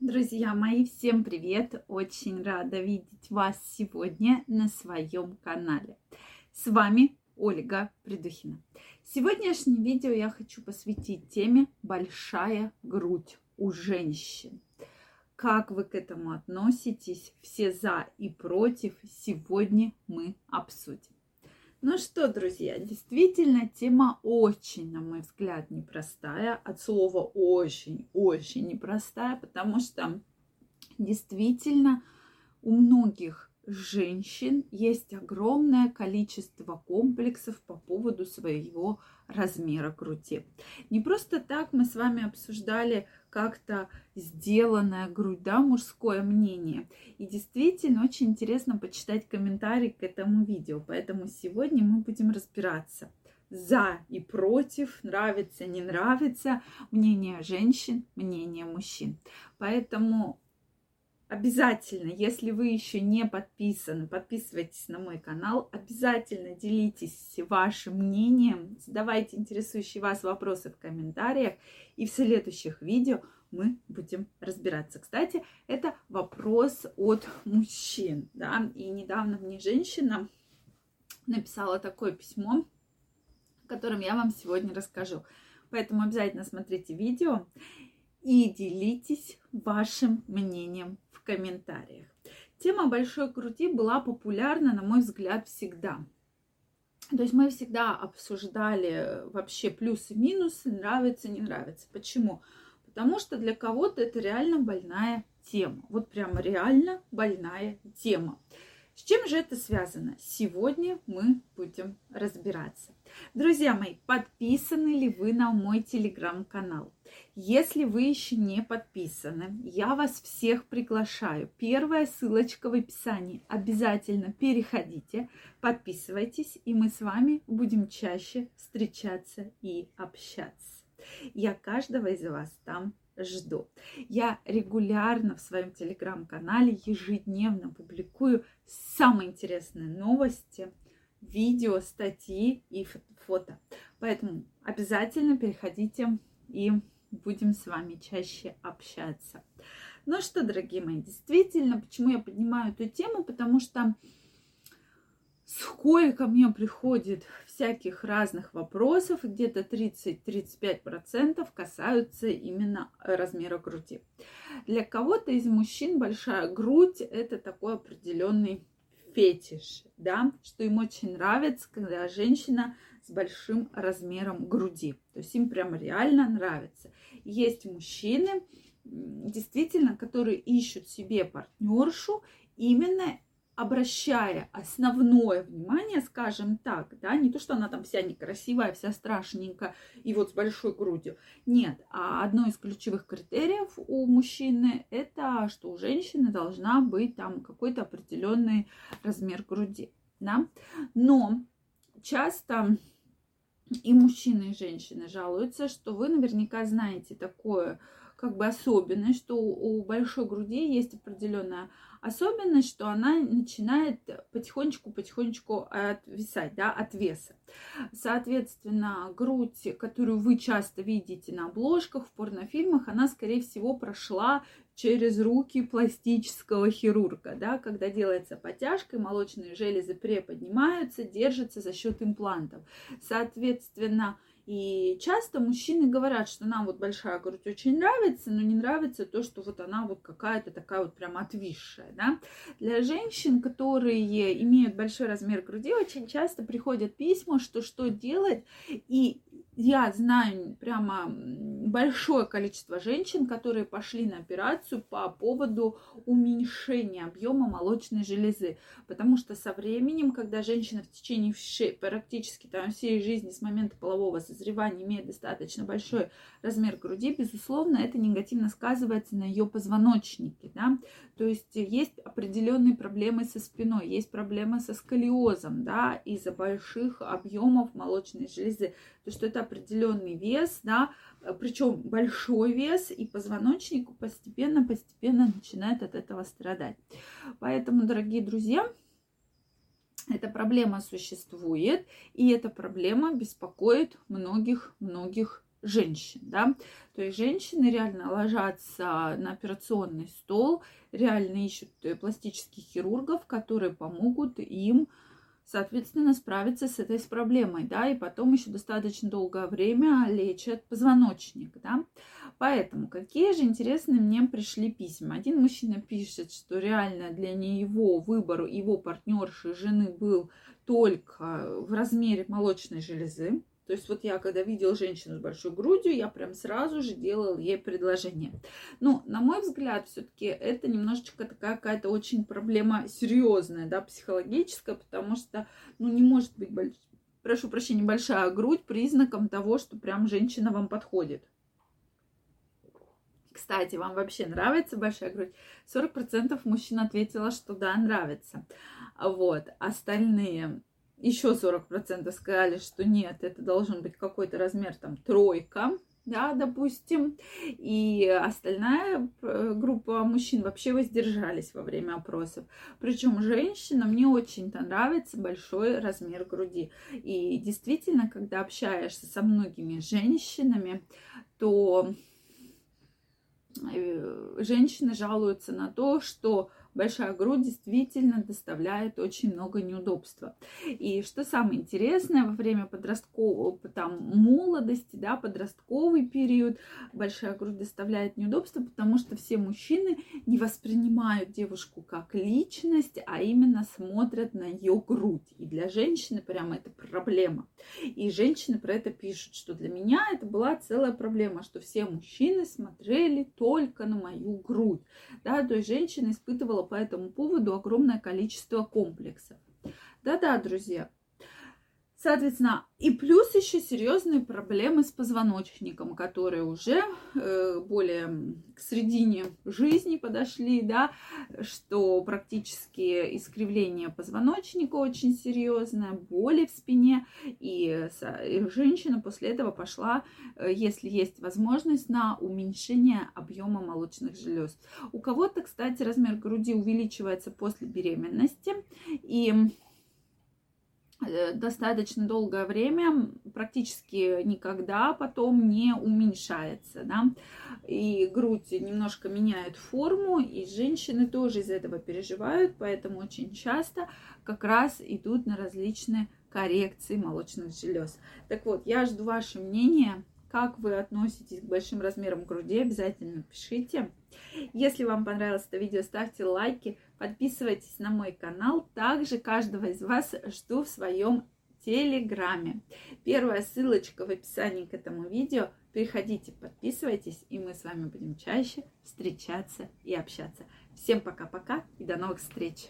Друзья мои, всем привет! Очень рада видеть вас сегодня на своем канале. С вами Ольга Придухина. Сегодняшнее видео я хочу посвятить теме «Большая грудь у женщин». Как вы к этому относитесь? Все за и против сегодня мы обсудим. Ну что, друзья, действительно, тема очень, на мой взгляд, непростая. От слова очень-очень непростая, потому что действительно у многих женщин есть огромное количество комплексов по поводу своего размера груди. Не просто так мы с вами обсуждали как-то сделанная грудь, да, мужское мнение. И действительно очень интересно почитать комментарии к этому видео. Поэтому сегодня мы будем разбираться за и против, нравится, не нравится, мнение женщин, мнение мужчин. Поэтому Обязательно, если вы еще не подписаны, подписывайтесь на мой канал. Обязательно делитесь вашим мнением, задавайте интересующие вас вопросы в комментариях. И в следующих видео мы будем разбираться. Кстати, это вопрос от мужчин. Да? И недавно мне женщина написала такое письмо, в котором я вам сегодня расскажу. Поэтому обязательно смотрите видео и делитесь вашим мнением в комментариях. Тема большой груди была популярна, на мой взгляд, всегда. То есть мы всегда обсуждали вообще плюсы, минусы, нравится, не нравится. Почему? Потому что для кого-то это реально больная тема. Вот прямо реально больная тема. С чем же это связано? Сегодня мы будем разбираться. Друзья мои, подписаны ли вы на мой телеграм-канал? Если вы еще не подписаны, я вас всех приглашаю. Первая ссылочка в описании. Обязательно переходите, подписывайтесь, и мы с вами будем чаще встречаться и общаться. Я каждого из вас там жду. Я регулярно в своем телеграм-канале ежедневно публикую самые интересные новости, видео, статьи и фото. Поэтому обязательно переходите и будем с вами чаще общаться. Ну что, дорогие мои, действительно, почему я поднимаю эту тему? Потому что сколько мне приходит всяких разных вопросов, где-то 30-35% касаются именно размера груди. Для кого-то из мужчин большая грудь это такой определенный фетиш, да, что им очень нравится, когда женщина с большим размером груди. То есть им прямо реально нравится. Есть мужчины, действительно, которые ищут себе партнершу именно обращая основное внимание, скажем так, да, не то, что она там вся некрасивая, вся страшненькая и вот с большой грудью. Нет, а одно из ключевых критериев у мужчины это, что у женщины должна быть там какой-то определенный размер груди, да. Но часто и мужчины, и женщины жалуются, что вы наверняка знаете такое как бы особенность, что у большой груди есть определенная особенность, что она начинает потихонечку-потихонечку отвисать, да, от веса. Соответственно, грудь, которую вы часто видите на обложках в порнофильмах, она, скорее всего, прошла через руки пластического хирурга, да, когда делается подтяжка, и молочные железы приподнимаются, держатся за счет имплантов. Соответственно, и часто мужчины говорят, что нам вот большая грудь очень нравится, но не нравится то, что вот она вот какая-то такая вот прям отвисшая, да. Для женщин, которые имеют большой размер груди, очень часто приходят письма, что что делать, и я знаю прямо большое количество женщин, которые пошли на операцию по поводу уменьшения объема молочной железы. Потому что со временем, когда женщина в течение всей, практически там, всей жизни с момента полового созревания имеет достаточно большой размер груди, безусловно, это негативно сказывается на ее позвоночнике. Да? То есть есть определенные проблемы со спиной, есть проблемы со сколиозом да, из-за больших объемов молочной железы. То, что это определенный вес, да, причем большой вес, и позвоночник постепенно-постепенно начинает от этого страдать. Поэтому, дорогие друзья, эта проблема существует, и эта проблема беспокоит многих-многих женщин, да, то есть женщины реально ложатся на операционный стол, реально ищут э, пластических хирургов, которые помогут им соответственно, справиться с этой проблемой, да, и потом еще достаточно долгое время лечат позвоночник, да. Поэтому какие же интересные мне пришли письма. Один мужчина пишет, что реально для него выбор его партнерши жены был только в размере молочной железы, то есть вот я, когда видел женщину с большой грудью, я прям сразу же делал ей предложение. Ну, на мой взгляд, все-таки это немножечко такая какая-то очень проблема серьезная, да, психологическая, потому что, ну, не может быть, больш... прошу прощения, большая грудь признаком того, что прям женщина вам подходит. Кстати, вам вообще нравится большая грудь? 40% мужчин ответила, что да, нравится. Вот. Остальные еще 40% сказали, что нет, это должен быть какой-то размер, там, тройка, да, допустим, и остальная э, группа мужчин вообще воздержались во время опросов. Причем женщинам не очень-то нравится большой размер груди. И действительно, когда общаешься со многими женщинами, то э, женщины жалуются на то, что большая грудь действительно доставляет очень много неудобства. И что самое интересное, во время подросткового, там, молодости, да, подростковый период, большая грудь доставляет неудобства, потому что все мужчины не воспринимают девушку как личность, а именно смотрят на ее грудь. И для женщины прямо это проблема. И женщины про это пишут, что для меня это была целая проблема, что все мужчины смотрели только на мою грудь. Да, то есть женщина испытывала по этому поводу огромное количество комплексов. Да-да, друзья, Соответственно, и плюс еще серьезные проблемы с позвоночником, которые уже э, более к середине жизни подошли, да, что практически искривление позвоночника очень серьезное, боли в спине, и, и женщина после этого пошла, э, если есть возможность, на уменьшение объема молочных желез. У кого-то, кстати, размер груди увеличивается после беременности, и достаточно долгое время, практически никогда потом не уменьшается, да, и грудь немножко меняет форму, и женщины тоже из этого переживают, поэтому очень часто как раз идут на различные коррекции молочных желез. Так вот, я жду ваше мнение, как вы относитесь к большим размерам груди, обязательно пишите. Если вам понравилось это видео, ставьте лайки, подписывайтесь на мой канал. Также каждого из вас жду в своем телеграме. Первая ссылочка в описании к этому видео. Переходите, подписывайтесь, и мы с вами будем чаще встречаться и общаться. Всем пока-пока и до новых встреч!